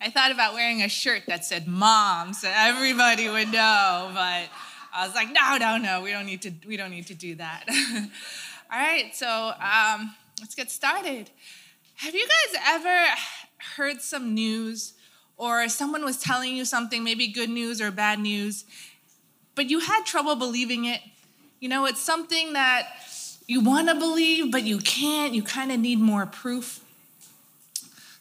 I thought about wearing a shirt that said mom so everybody would know, but I was like, no, no, no, we don't need to, we don't need to do that. All right, so um, let's get started. Have you guys ever heard some news or someone was telling you something, maybe good news or bad news, but you had trouble believing it? You know, it's something that you want to believe, but you can't. You kind of need more proof.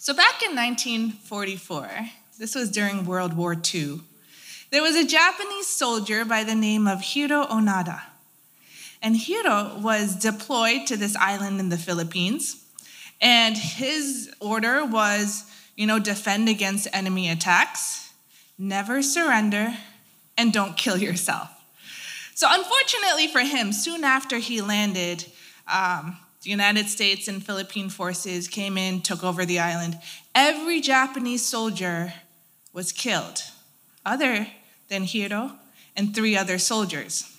So, back in 1944, this was during World War II, there was a Japanese soldier by the name of Hiro Onoda. And Hiro was deployed to this island in the Philippines. And his order was, you know, defend against enemy attacks, never surrender, and don't kill yourself. So, unfortunately for him, soon after he landed, um, the United States and Philippine forces came in, took over the island. Every Japanese soldier was killed, other than Hiro and three other soldiers.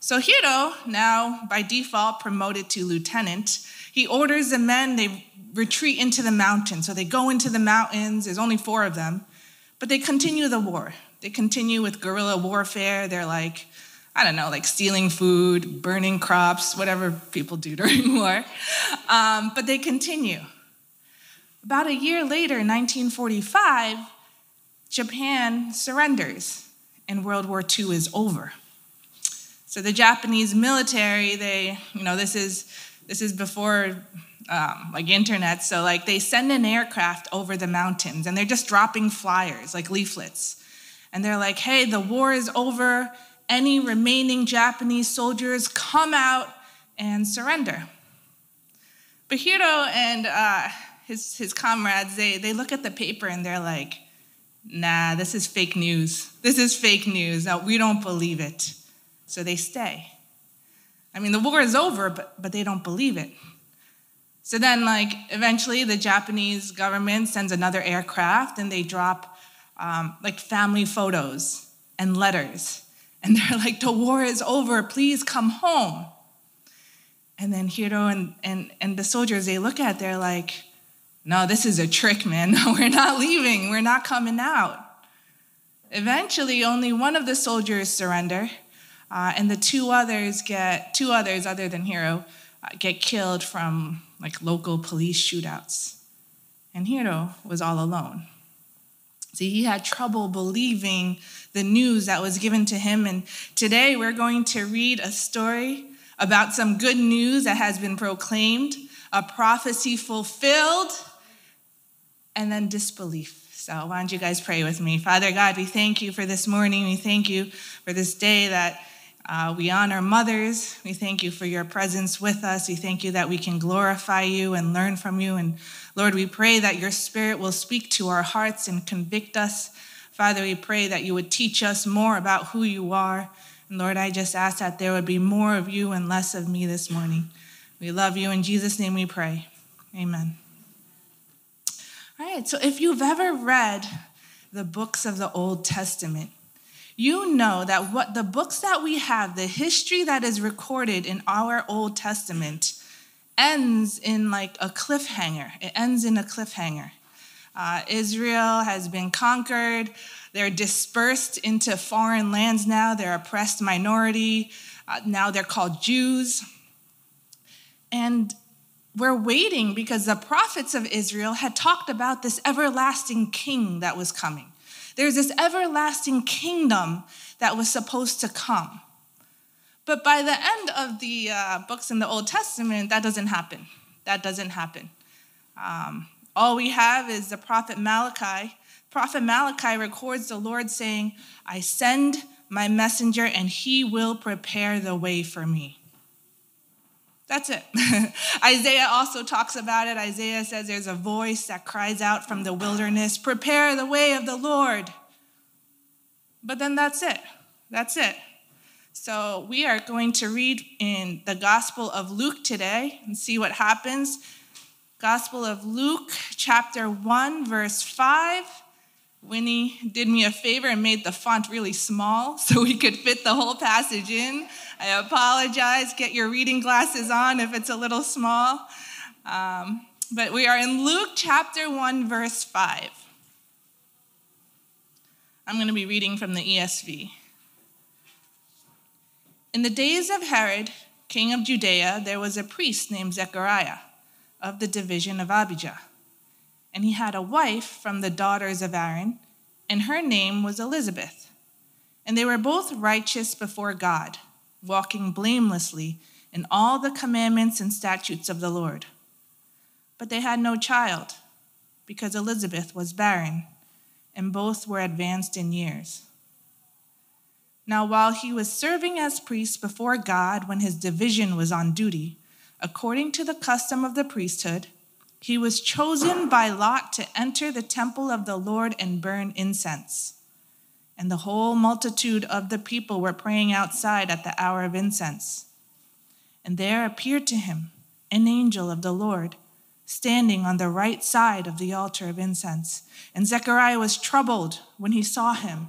So Hiro, now by default promoted to lieutenant, he orders the men, they retreat into the mountains. So they go into the mountains, there's only four of them, but they continue the war. They continue with guerrilla warfare. They're like, I don't know, like stealing food, burning crops, whatever people do during war. Um, but they continue. About a year later, 1945, Japan surrenders and World War II is over. So the Japanese military, they, you know, this is this is before um, like internet, so like they send an aircraft over the mountains and they're just dropping flyers like leaflets, and they're like, "Hey, the war is over any remaining Japanese soldiers come out and surrender. But Hiro and uh, his, his comrades, they, they look at the paper and they're like, nah, this is fake news. This is fake news. No, we don't believe it. So they stay. I mean, the war is over, but, but they don't believe it. So then, like, eventually the Japanese government sends another aircraft and they drop um, like family photos and letters and they're like, the war is over, please come home. And then Hiro and, and, and the soldiers, they look at it, they're like, no, this is a trick, man. We're not leaving. We're not coming out. Eventually, only one of the soldiers surrender, uh, and the two others get, two others other than Hiro, uh, get killed from like local police shootouts. And Hiro was all alone. See, he had trouble believing the news that was given to him. And today we're going to read a story about some good news that has been proclaimed, a prophecy fulfilled, and then disbelief. So, why don't you guys pray with me? Father God, we thank you for this morning. We thank you for this day that uh, we honor mothers. We thank you for your presence with us. We thank you that we can glorify you and learn from you. And Lord, we pray that your spirit will speak to our hearts and convict us. Father, we pray that you would teach us more about who you are. And Lord, I just ask that there would be more of you and less of me this morning. We love you. In Jesus' name we pray. Amen. All right, so if you've ever read the books of the Old Testament, you know that what the books that we have, the history that is recorded in our Old Testament, ends in like a cliffhanger. It ends in a cliffhanger. Uh, Israel has been conquered. They're dispersed into foreign lands now. They're oppressed minority. Uh, now they're called Jews. And we're waiting because the prophets of Israel had talked about this everlasting king that was coming. There's this everlasting kingdom that was supposed to come. But by the end of the uh, books in the Old Testament, that doesn't happen. That doesn't happen. Um, all we have is the prophet Malachi. Prophet Malachi records the Lord saying, I send my messenger and he will prepare the way for me. That's it. Isaiah also talks about it. Isaiah says there's a voice that cries out from the wilderness, prepare the way of the Lord. But then that's it. That's it. So we are going to read in the Gospel of Luke today and see what happens. Gospel of Luke, chapter 1, verse 5. Winnie did me a favor and made the font really small so we could fit the whole passage in. I apologize. Get your reading glasses on if it's a little small. Um, but we are in Luke chapter 1, verse 5. I'm going to be reading from the ESV. In the days of Herod, king of Judea, there was a priest named Zechariah of the division of Abijah. And he had a wife from the daughters of Aaron, and her name was Elizabeth. And they were both righteous before God, walking blamelessly in all the commandments and statutes of the Lord. But they had no child, because Elizabeth was barren, and both were advanced in years. Now, while he was serving as priest before God when his division was on duty, according to the custom of the priesthood, he was chosen by lot to enter the temple of the Lord and burn incense. And the whole multitude of the people were praying outside at the hour of incense. And there appeared to him an angel of the Lord, standing on the right side of the altar of incense. And Zechariah was troubled when he saw him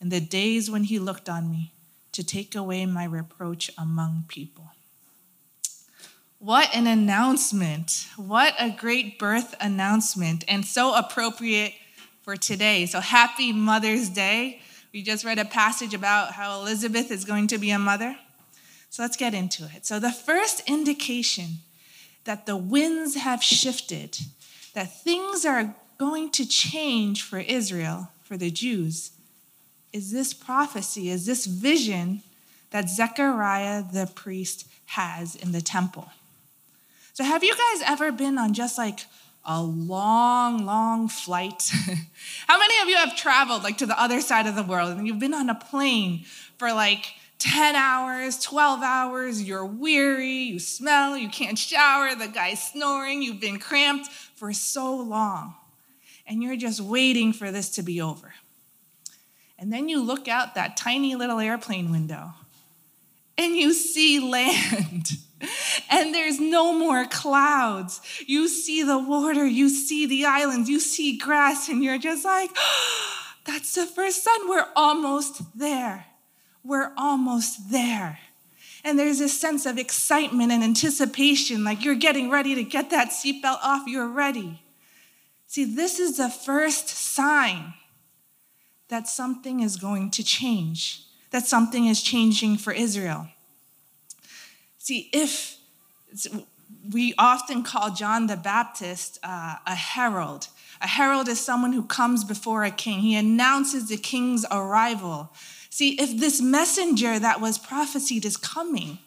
in the days when he looked on me to take away my reproach among people. What an announcement! What a great birth announcement, and so appropriate for today. So, happy Mother's Day. We just read a passage about how Elizabeth is going to be a mother. So, let's get into it. So, the first indication that the winds have shifted, that things are going to change for Israel, for the Jews, is this prophecy, is this vision that Zechariah the priest has in the temple. So, have you guys ever been on just like a long, long flight? How many of you have traveled like to the other side of the world and you've been on a plane for like 10 hours, 12 hours, you're weary, you smell, you can't shower, the guy's snoring, you've been cramped for so long, and you're just waiting for this to be over. And then you look out that tiny little airplane window and you see land. and there's no more clouds. You see the water, you see the islands, you see grass, and you're just like, oh, that's the first sun. We're almost there. We're almost there. And there's this sense of excitement and anticipation, like you're getting ready to get that seatbelt off, you're ready. See, this is the first sign that something is going to change, that something is changing for Israel. See, if we often call John the Baptist uh, a herald, a herald is someone who comes before a king. He announces the king's arrival. See, if this messenger that was prophesied is coming,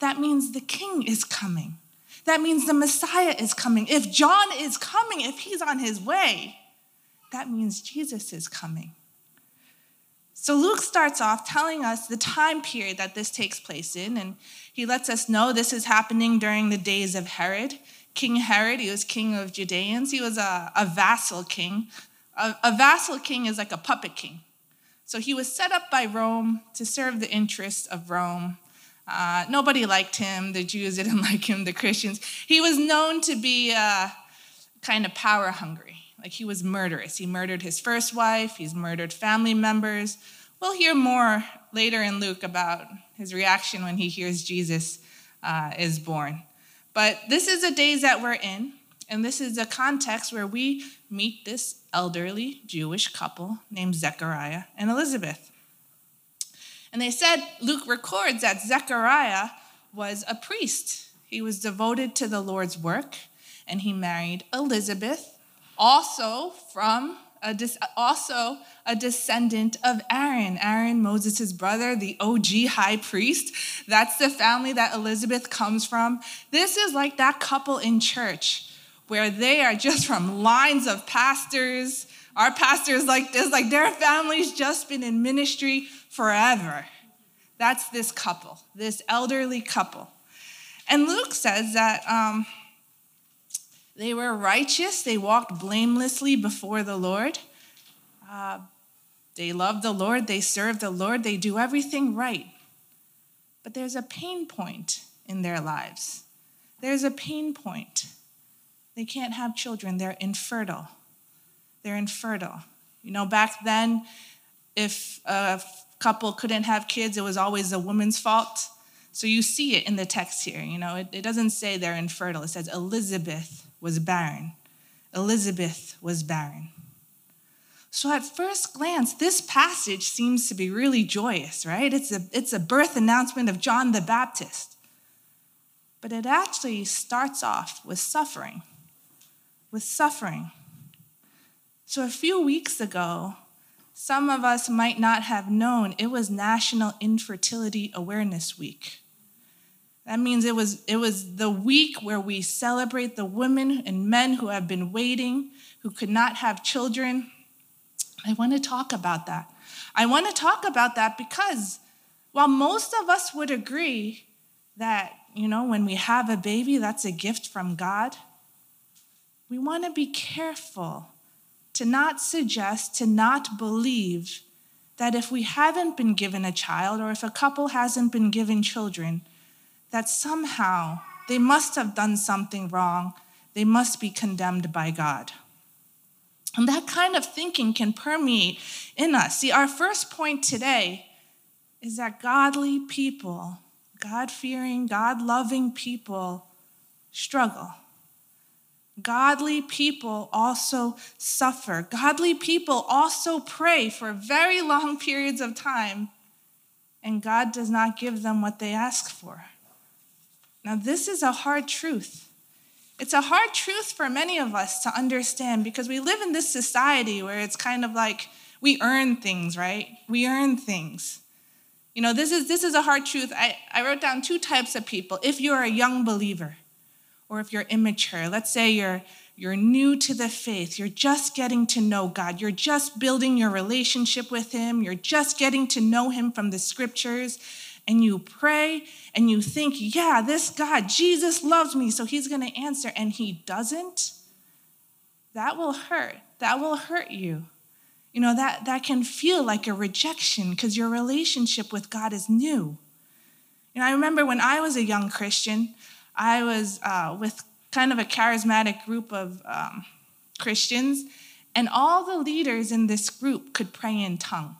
that means the king is coming. That means the Messiah is coming. If John is coming, if he's on his way, that means Jesus is coming. So Luke starts off telling us the time period that this takes place in, and he lets us know this is happening during the days of Herod, King Herod. He was king of Judeans. He was a, a vassal king. A, a vassal king is like a puppet king. So he was set up by Rome to serve the interests of Rome. Uh, nobody liked him. The Jews didn't like him, the Christians. He was known to be uh, kind of power hungry. Like he was murderous. He murdered his first wife, he's murdered family members. We'll hear more later in Luke about his reaction when he hears Jesus uh, is born. But this is the days that we're in, and this is a context where we meet this elderly Jewish couple named Zechariah and Elizabeth. And they said, Luke records that Zechariah was a priest. He was devoted to the Lord's work, and he married Elizabeth, also from a also a descendant of Aaron. Aaron, Moses' brother, the OG high priest. That's the family that Elizabeth comes from. This is like that couple in church where they are just from lines of pastors. Our pastors like this, like their family's just been in ministry forever. That's this couple, this elderly couple. And Luke says that um, they were righteous, they walked blamelessly before the Lord. Uh, they love the Lord, they serve the Lord, they do everything right. But there's a pain point in their lives. There's a pain point. They can't have children, they're infertile. They're infertile. You know, back then, if a couple couldn't have kids, it was always a woman's fault. So you see it in the text here. You know, it, it doesn't say they're infertile, it says Elizabeth was barren. Elizabeth was barren. So at first glance, this passage seems to be really joyous, right? It's a, it's a birth announcement of John the Baptist. But it actually starts off with suffering with suffering. So, a few weeks ago, some of us might not have known it was National Infertility Awareness Week. That means it was, it was the week where we celebrate the women and men who have been waiting, who could not have children. I want to talk about that. I want to talk about that because while most of us would agree that, you know, when we have a baby, that's a gift from God, we want to be careful to not suggest, to not believe that if we haven't been given a child or if a couple hasn't been given children, that somehow they must have done something wrong. They must be condemned by God. And that kind of thinking can permeate in us. See, our first point today is that godly people, God fearing, God loving people struggle. Godly people also suffer. Godly people also pray for very long periods of time, and God does not give them what they ask for. Now, this is a hard truth. It's a hard truth for many of us to understand because we live in this society where it's kind of like we earn things, right? We earn things. You know, this is, this is a hard truth. I, I wrote down two types of people. If you're a young believer, or if you're immature, let's say you're you're new to the faith, you're just getting to know God, you're just building your relationship with him, you're just getting to know him from the scriptures, and you pray and you think, "Yeah, this God, Jesus loves me, so he's going to answer," and he doesn't. That will hurt. That will hurt you. You know, that, that can feel like a rejection because your relationship with God is new. Know, I remember when I was a young Christian, I was uh, with kind of a charismatic group of um, Christians, and all the leaders in this group could pray in tongue.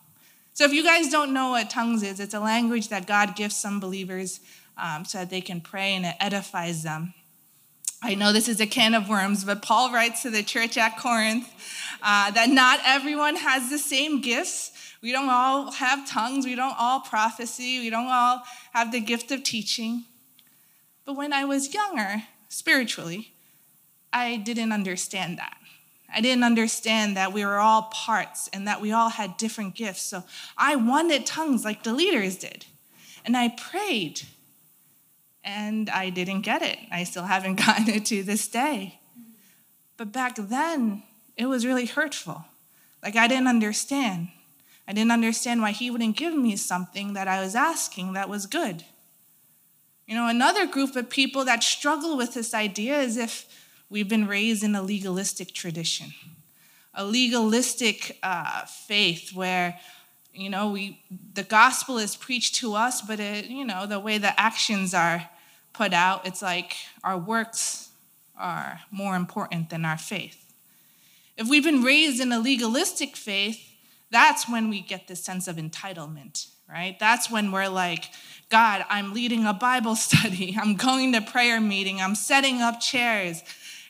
So, if you guys don't know what tongues is, it's a language that God gives some believers um, so that they can pray and it edifies them. I know this is a can of worms, but Paul writes to the church at Corinth uh, that not everyone has the same gifts. We don't all have tongues. We don't all prophecy. We don't all have the gift of teaching. But when I was younger, spiritually, I didn't understand that. I didn't understand that we were all parts and that we all had different gifts. So I wanted tongues like the leaders did. And I prayed, and I didn't get it. I still haven't gotten it to this day. But back then, it was really hurtful. Like I didn't understand. I didn't understand why he wouldn't give me something that I was asking that was good. You know, another group of people that struggle with this idea is if we've been raised in a legalistic tradition, a legalistic uh, faith where, you know, we the gospel is preached to us, but it, you know, the way the actions are put out, it's like our works are more important than our faith. If we've been raised in a legalistic faith, that's when we get this sense of entitlement, right? That's when we're like, God, I'm leading a Bible study. I'm going to prayer meeting. I'm setting up chairs.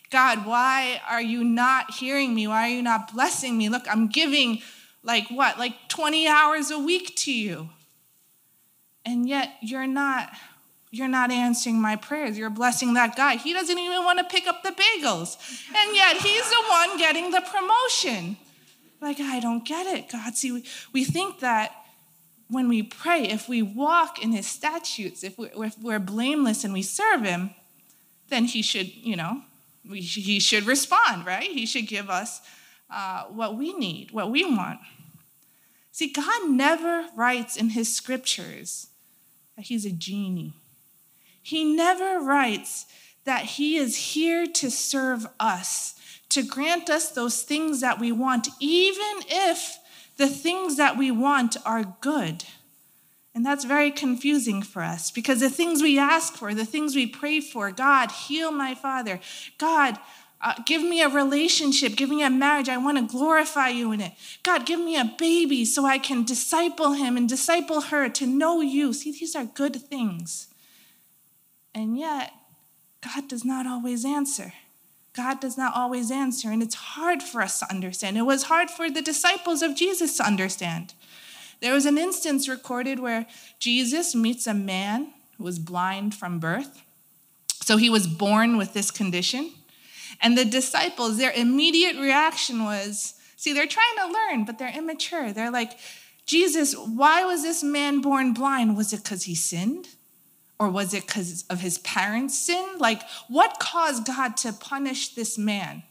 God, why are you not hearing me? Why are you not blessing me? Look, I'm giving like what? Like 20 hours a week to you. And yet you're not you're not answering my prayers. You're blessing that guy. He doesn't even want to pick up the bagels. And yet he's the one getting the promotion. Like, I don't get it, God. See, we, we think that when we pray, if we walk in his statutes, if we're, if we're blameless and we serve him, then he should, you know, we, he should respond, right? He should give us uh, what we need, what we want. See, God never writes in his scriptures that he's a genie. He never writes that he is here to serve us, to grant us those things that we want, even if the things that we want are good. And that's very confusing for us because the things we ask for, the things we pray for, God, heal my father. God, uh, give me a relationship, give me a marriage. I want to glorify you in it. God, give me a baby so I can disciple him and disciple her to know you. See, these are good things. And yet, God does not always answer. God does not always answer, and it's hard for us to understand. It was hard for the disciples of Jesus to understand. There was an instance recorded where Jesus meets a man who was blind from birth. So he was born with this condition. And the disciples, their immediate reaction was see, they're trying to learn, but they're immature. They're like, Jesus, why was this man born blind? Was it because he sinned? Or was it because of his parents' sin? Like, what caused God to punish this man?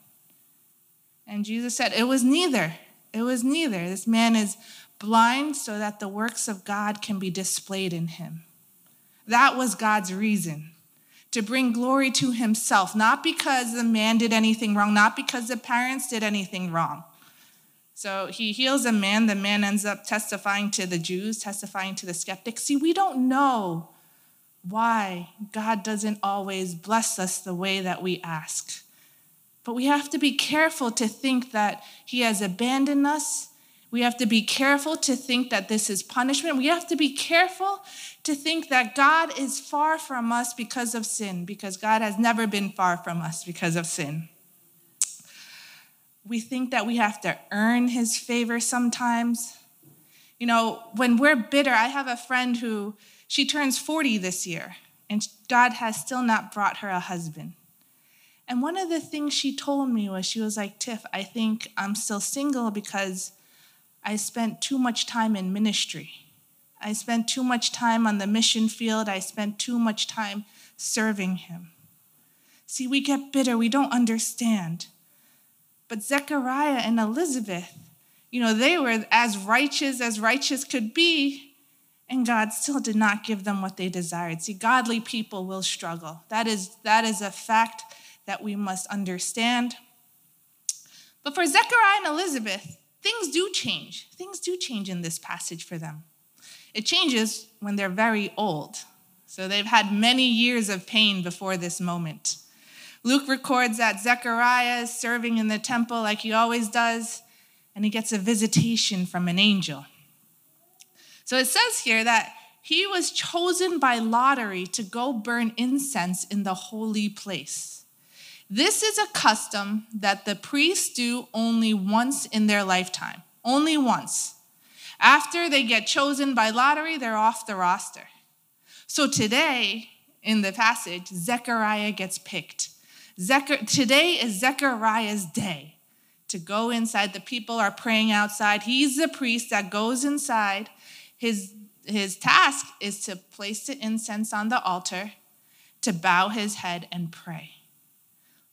And Jesus said, It was neither. It was neither. This man is blind so that the works of God can be displayed in him. That was God's reason to bring glory to himself, not because the man did anything wrong, not because the parents did anything wrong. So he heals a man. The man ends up testifying to the Jews, testifying to the skeptics. See, we don't know why God doesn't always bless us the way that we ask. But we have to be careful to think that He has abandoned us. We have to be careful to think that this is punishment. We have to be careful to think that God is far from us because of sin, because God has never been far from us because of sin. We think that we have to earn His favor sometimes. You know, when we're bitter, I have a friend who she turns 40 this year, and God has still not brought her a husband. And one of the things she told me was she was like, Tiff, I think I'm still single because I spent too much time in ministry. I spent too much time on the mission field. I spent too much time serving him. See, we get bitter, we don't understand. But Zechariah and Elizabeth, you know, they were as righteous as righteous could be, and God still did not give them what they desired. See, godly people will struggle. That is, that is a fact that we must understand. But for Zechariah and Elizabeth, things do change. Things do change in this passage for them. It changes when they're very old. So they've had many years of pain before this moment. Luke records that Zechariah is serving in the temple like he always does, and he gets a visitation from an angel. So it says here that he was chosen by lottery to go burn incense in the holy place. This is a custom that the priests do only once in their lifetime, only once. After they get chosen by lottery, they're off the roster. So today, in the passage, Zechariah gets picked. Today is Zechariah's day to go inside. The people are praying outside. He's the priest that goes inside his, his task is to place the incense on the altar, to bow his head and pray.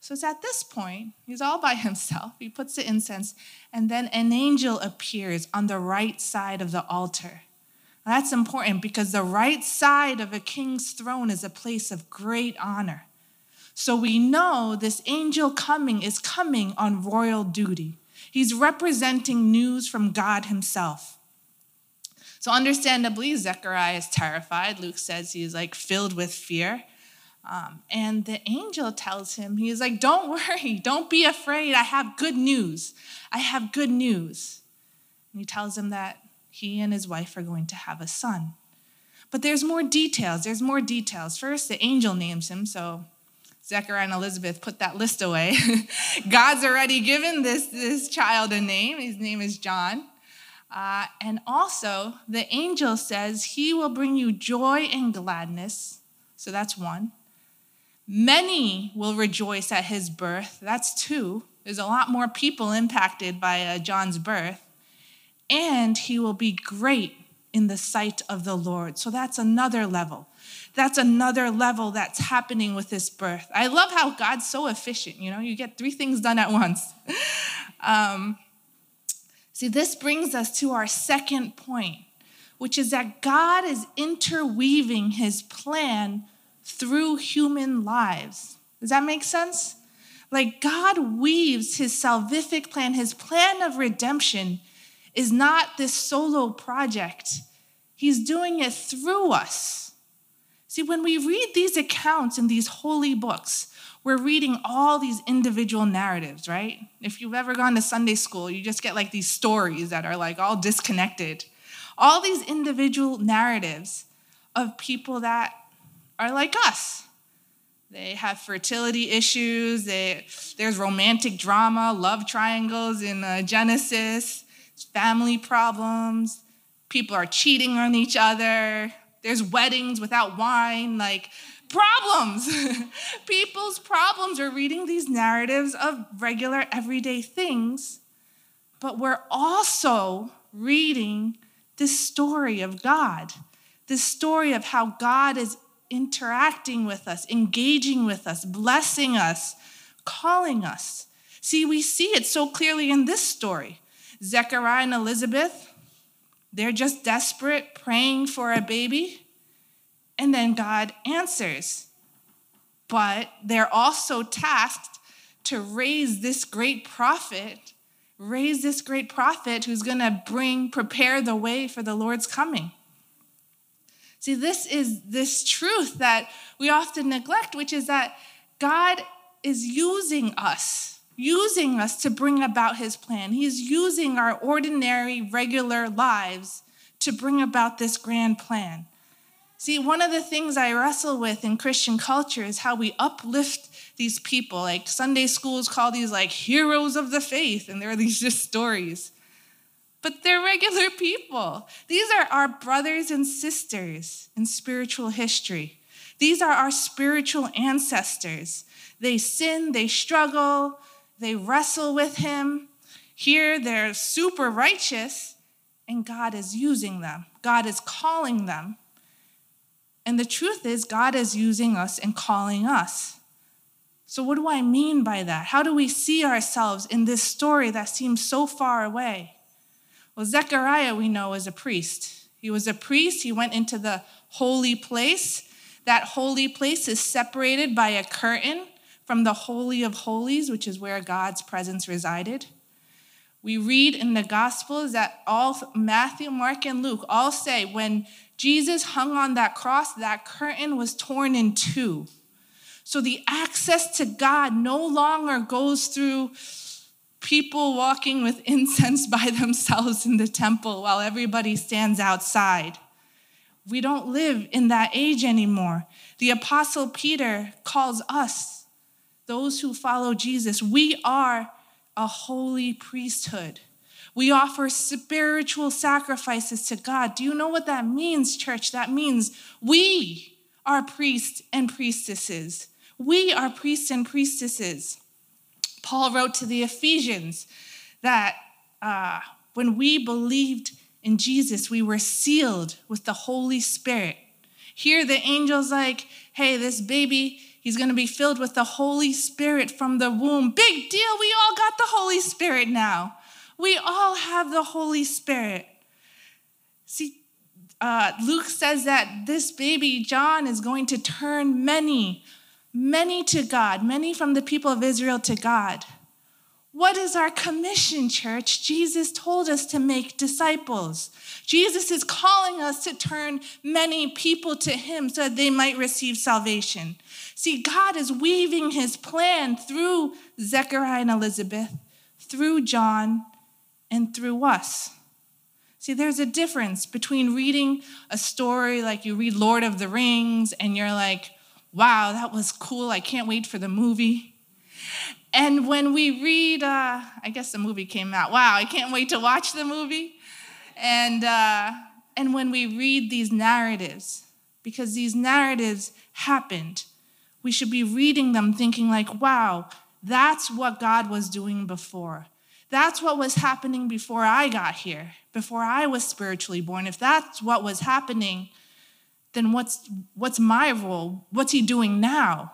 So it's at this point, he's all by himself. He puts the incense, and then an angel appears on the right side of the altar, That's important because the right side of a king's throne is a place of great honor. So we know this angel coming is coming on royal duty. He's representing news from God himself. So, understandably, Zechariah is terrified. Luke says he's like filled with fear. Um, and the angel tells him, he's like, Don't worry, don't be afraid. I have good news. I have good news. And he tells him that he and his wife are going to have a son. But there's more details. There's more details. First, the angel names him. So Zechariah and Elizabeth put that list away. God's already given this, this child a name. His name is John. Uh, and also, the angel says he will bring you joy and gladness. So that's one. Many will rejoice at his birth. That's two. There's a lot more people impacted by uh, John's birth. And he will be great in the sight of the Lord. So that's another level. That's another level that's happening with this birth. I love how God's so efficient. You know, you get three things done at once. um, see, this brings us to our second point, which is that God is interweaving his plan through human lives. Does that make sense? Like God weaves his salvific plan, his plan of redemption is not this solo project. He's doing it through us. See, when we read these accounts in these holy books, we're reading all these individual narratives, right? If you've ever gone to Sunday school, you just get like these stories that are like all disconnected. All these individual narratives of people that are like us. They have fertility issues. They, there's romantic drama, love triangles in uh, Genesis, family problems. People are cheating on each other. There's weddings without wine, like problems. People's problems. We're reading these narratives of regular, everyday things, but we're also reading this story of God, this story of how God is interacting with us, engaging with us, blessing us, calling us. See, we see it so clearly in this story. Zechariah and Elizabeth, they're just desperate, praying for a baby, and then God answers. But they're also tasked to raise this great prophet, raise this great prophet who's going to bring, prepare the way for the Lord's coming. See, this is this truth that we often neglect, which is that God is using us, using us to bring about his plan. He's using our ordinary, regular lives to bring about this grand plan. See, one of the things I wrestle with in Christian culture is how we uplift these people. Like Sunday schools call these like heroes of the faith, and there are these just stories but they're regular people. These are our brothers and sisters in spiritual history. These are our spiritual ancestors. They sin, they struggle, they wrestle with Him. Here they're super righteous, and God is using them, God is calling them. And the truth is, God is using us and calling us. So, what do I mean by that? How do we see ourselves in this story that seems so far away? Well, Zechariah, we know, is a priest. He was a priest. He went into the holy place. That holy place is separated by a curtain from the Holy of Holies, which is where God's presence resided. We read in the Gospels that all Matthew, Mark, and Luke all say when Jesus hung on that cross, that curtain was torn in two. So the access to God no longer goes through people walking with incense by themselves in the temple while everybody stands outside. We don't live in that age anymore. The Apostle Peter calls us, those who follow Jesus, we are a holy priesthood. We offer spiritual sacrifices to God. Do you know what that means, church? That means we are priests and priestesses. We are priests and priestesses. Paul wrote to the Ephesians that uh, when we believed in Jesus, we were sealed with the Holy Spirit. Here, the angel's like, hey, this baby, he's gonna be filled with the Holy Spirit from the womb. Big deal, we all got the Holy Spirit now. We all have the Holy Spirit. See, uh, Luke says that this baby, John, is going to turn many, many to God, many from the people of Israel to God. What is our commission, church? Jesus told us to make disciples. Jesus is calling us to turn many people to Him so that they might receive salvation. See, God is weaving His plan through Zechariah and Elizabeth, through John, and through us. See, there's a difference between reading a story like you read Lord of the Rings and you're like, wow, that was cool. I can't wait for the movie. And when we read, uh, I guess the movie came out. Wow, I can't wait to watch the movie. And, uh, and when we read these narratives, because these narratives happened, we should be reading them thinking, like, wow, that's what God was doing before. That's what was happening before I got here, before I was spiritually born. If that's what was happening, then what's, what's my role? What's he doing now?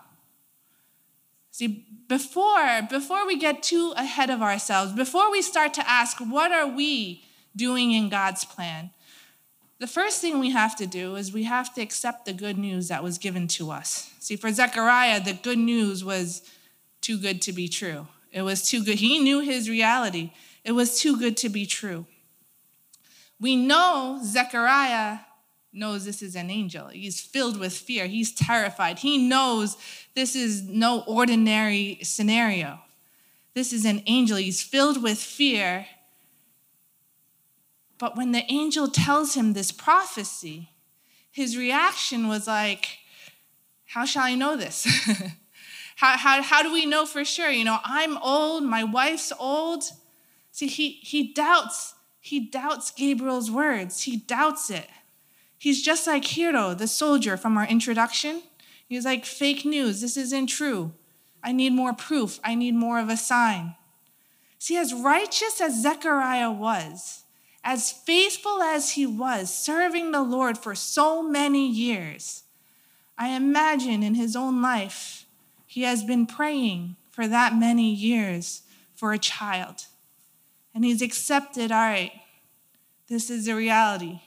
See, before, before we get too ahead of ourselves, before we start to ask, what are we doing in God's plan? The first thing we have to do is we have to accept the good news that was given to us. See, for Zechariah, the good news was too good to be true. It was too good. He knew his reality. It was too good to be true. We know Zechariah knows this is an angel. He's filled with fear. He's terrified. He knows this is no ordinary scenario. This is an angel. He's filled with fear. But when the angel tells him this prophecy, his reaction was like, How shall I know this? how, how, how do we know for sure? You know, I'm old, my wife's old. See, he, he doubts, he doubts Gabriel's words. He doubts it. He's just like Hiro, the soldier from our introduction. He's like, fake news, this isn't true. I need more proof, I need more of a sign. See, as righteous as Zechariah was, as faithful as he was, serving the Lord for so many years, I imagine in his own life, he has been praying for that many years for a child. And he's accepted, all right, this is the reality.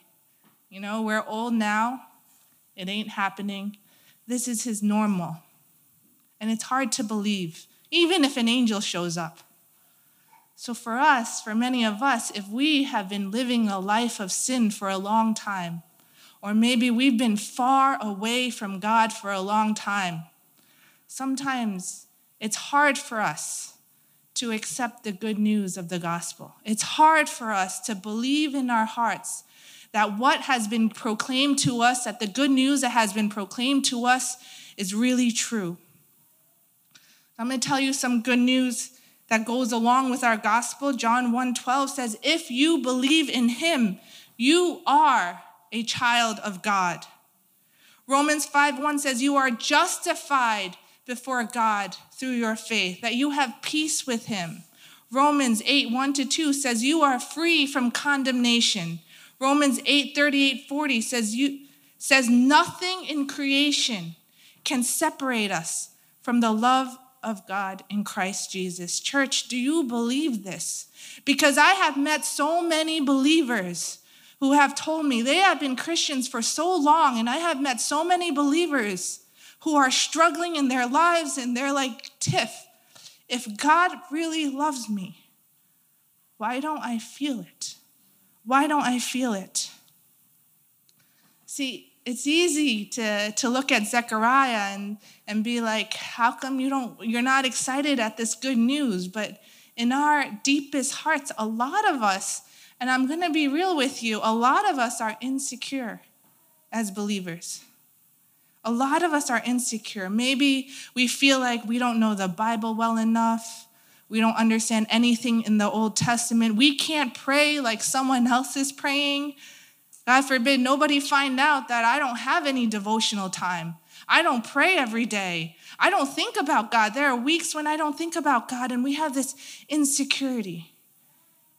You know, we're old now, it ain't happening. This is his normal. And it's hard to believe, even if an angel shows up. So, for us, for many of us, if we have been living a life of sin for a long time, or maybe we've been far away from God for a long time, sometimes it's hard for us to accept the good news of the gospel. It's hard for us to believe in our hearts that what has been proclaimed to us, that the good news that has been proclaimed to us is really true. I'm going to tell you some good news that goes along with our gospel. John 1:12 says, "If you believe in him, you are a child of God." Romans 5:1 says, "You are justified before God through your faith, that you have peace with him." Romans 8, 1 to 2 says, You are free from condemnation. Romans 8 38 40 says, you, says, Nothing in creation can separate us from the love of God in Christ Jesus. Church, do you believe this? Because I have met so many believers who have told me they have been Christians for so long, and I have met so many believers who are struggling in their lives, and they're like, Tiff, if God really loves me, why don't I feel it? Why don't I feel it? See, it's easy to, to look at Zechariah and, and be like, how come you don't, you're not excited at this good news? But in our deepest hearts, a lot of us, and I'm going to be real with you, a lot of us are insecure as believers. A lot of us are insecure. Maybe we feel like we don't know the Bible well enough. We don't understand anything in the Old Testament. We can't pray like someone else is praying. God forbid nobody find out that I don't have any devotional time. I don't pray every day. I don't think about God. There are weeks when I don't think about God, and we have this insecurity.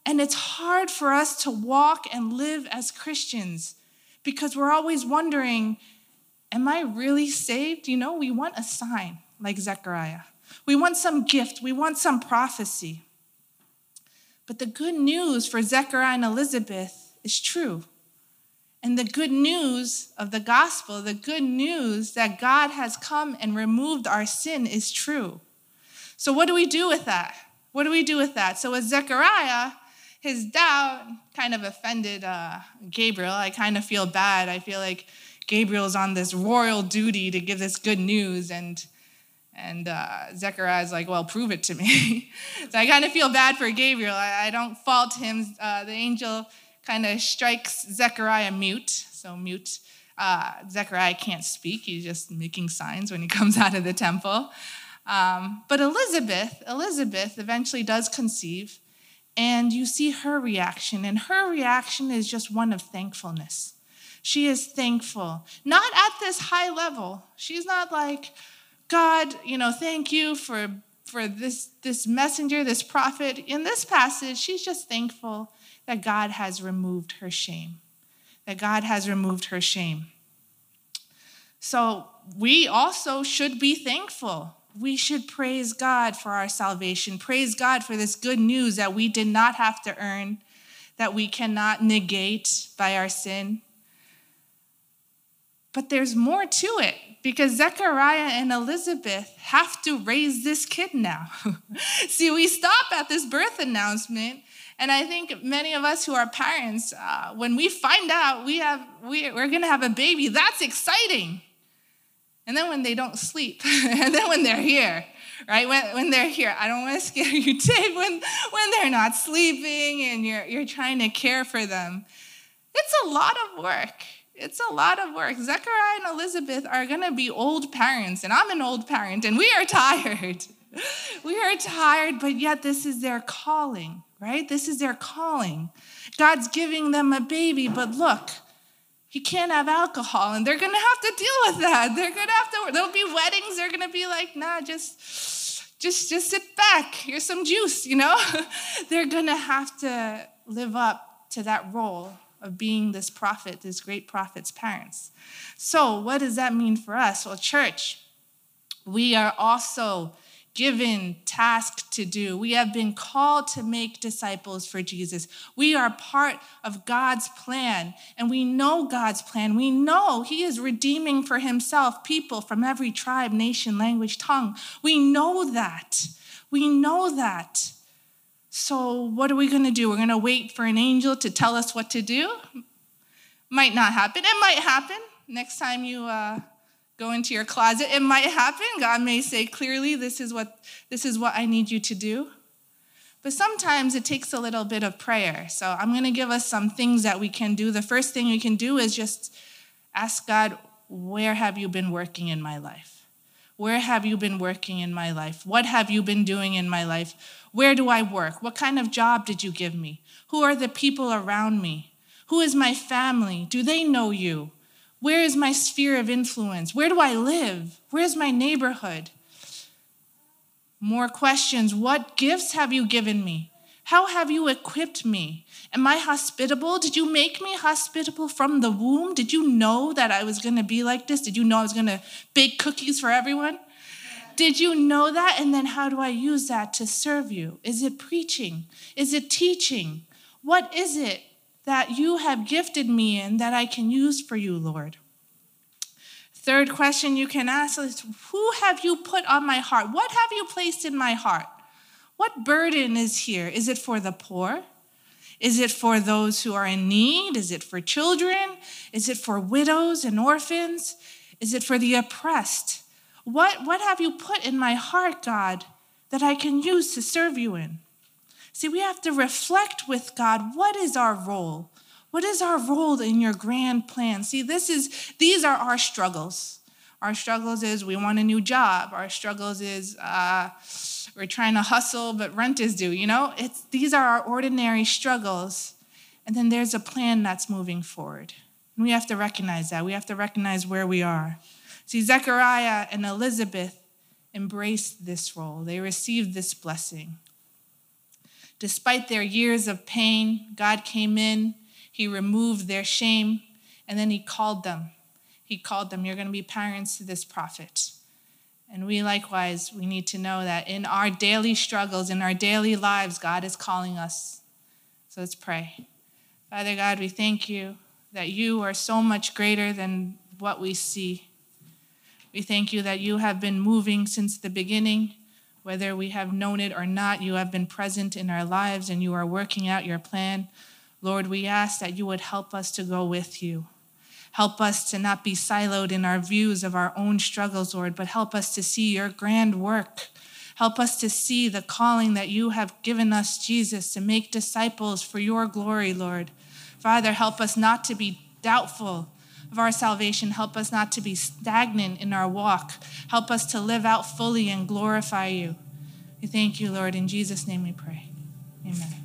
And it's hard for us to walk and live as Christians because we're always wondering, am I really saved? You know, we want a sign like Zechariah. We want some gift, we want some prophecy. But the good news for Zechariah and Elizabeth is true. and the good news of the gospel, the good news that God has come and removed our sin is true. So, what do we do with that? What do we do with that? So, with Zechariah, his doubt kind of offended uh, Gabriel. I kind of feel bad. I feel like Gabriel's on this royal duty to give this good news, and and uh, Zechariah's like, well, prove it to me. so I kind of feel bad for Gabriel. I, I don't fault him. Uh, the angel kind of strikes Zechariah mute. So mute. Uh, Zechariah can't speak. He's just making signs when he comes out of the temple. Um, but Elizabeth, Elizabeth eventually does conceive, and you see her reaction, and her reaction is just one of thankfulness. She is thankful, not at this high level. She's not like, God, you know, thank you for for this this messenger, this prophet. In this passage, she's just thankful that God has removed her shame. That God has removed her shame. So we also should be thankful. We should praise God for our salvation. Praise God for this good news that we did not have to earn, that we cannot negate by our sin. But there's more to it because Zechariah and Elizabeth have to raise this kid now. See, we stop at this birth announcement, and I think many of us who are parents, uh, when we find out we have, we, we're going to have a baby, that's exciting. And then when they don't sleep, and then when they're here, right? When, when they're here, I don't want to scare you, Dave, when, when they're not sleeping and you're, you're trying to care for them, it's a lot of work. It's a lot of work. Zechariah and Elizabeth are going to be old parents, and I'm an old parent, and we are tired. we are tired, but yet this is their calling, right? This is their calling. God's giving them a baby, but look, he can't have alcohol, and they're going to have to deal with that. They're going to have to, there'll be weddings, they're going to be like, nah, just, just, just sit back. Here's some juice, you know? they're going to have to live up to that role of being this prophet, this great prophet's parents. So, what does that mean for us? Well, church, we are also given task to do. We have been called to make disciples for Jesus. We are part of God's plan, and we know God's plan. We know He is redeeming for Himself people from every tribe, nation, language, tongue. We know that. We know that. So, what are we going to do? We're going to wait for an angel to tell us what to do? Might not happen. It might happen. Next time you uh, go into your closet, it might happen. God may say clearly, this is, what, this is what I need you to do. But sometimes it takes a little bit of prayer. So, I'm going to give us some things that we can do. The first thing we can do is just ask God, where have you been working in my life? Where have you been working in my life? What have you been doing in my life? Where do I work? What kind of job did you give me? Who are the people around me? Who is my family? Do they know you? Where is my sphere of influence? Where do I live? Where's my neighborhood? More questions. What gifts have you given me? How have you equipped me? Am I hospitable? Did you make me hospitable from the womb? Did you know that I was going to be like this? Did you know I was going to bake cookies for everyone? Did you know that? And then how do I use that to serve you? Is it preaching? Is it teaching? What is it that you have gifted me in that I can use for you, Lord? Third question you can ask is Who have you put on my heart? What have you placed in my heart? What burden is here? Is it for the poor? Is it for those who are in need? Is it for children? Is it for widows and orphans? Is it for the oppressed? What, what have you put in my heart, God, that I can use to serve you in? See, we have to reflect with God what is our role? What is our role in your grand plan? See, this is these are our struggles. Our struggles is we want a new job. Our struggles is uh, we're trying to hustle, but rent is due. You know, it's these are our ordinary struggles, and then there's a plan that's moving forward. And we have to recognize that. We have to recognize where we are. See, Zechariah and Elizabeth embraced this role, they received this blessing. Despite their years of pain, God came in, He removed their shame, and then He called them. He called them, You're going to be parents to this prophet. And we likewise, we need to know that in our daily struggles, in our daily lives, God is calling us. So let's pray. Father God, we thank you that you are so much greater than what we see. We thank you that you have been moving since the beginning. Whether we have known it or not, you have been present in our lives and you are working out your plan. Lord, we ask that you would help us to go with you. Help us to not be siloed in our views of our own struggles, Lord, but help us to see your grand work. Help us to see the calling that you have given us, Jesus, to make disciples for your glory, Lord. Father, help us not to be doubtful of our salvation. Help us not to be stagnant in our walk. Help us to live out fully and glorify you. We thank you, Lord. In Jesus' name we pray. Amen.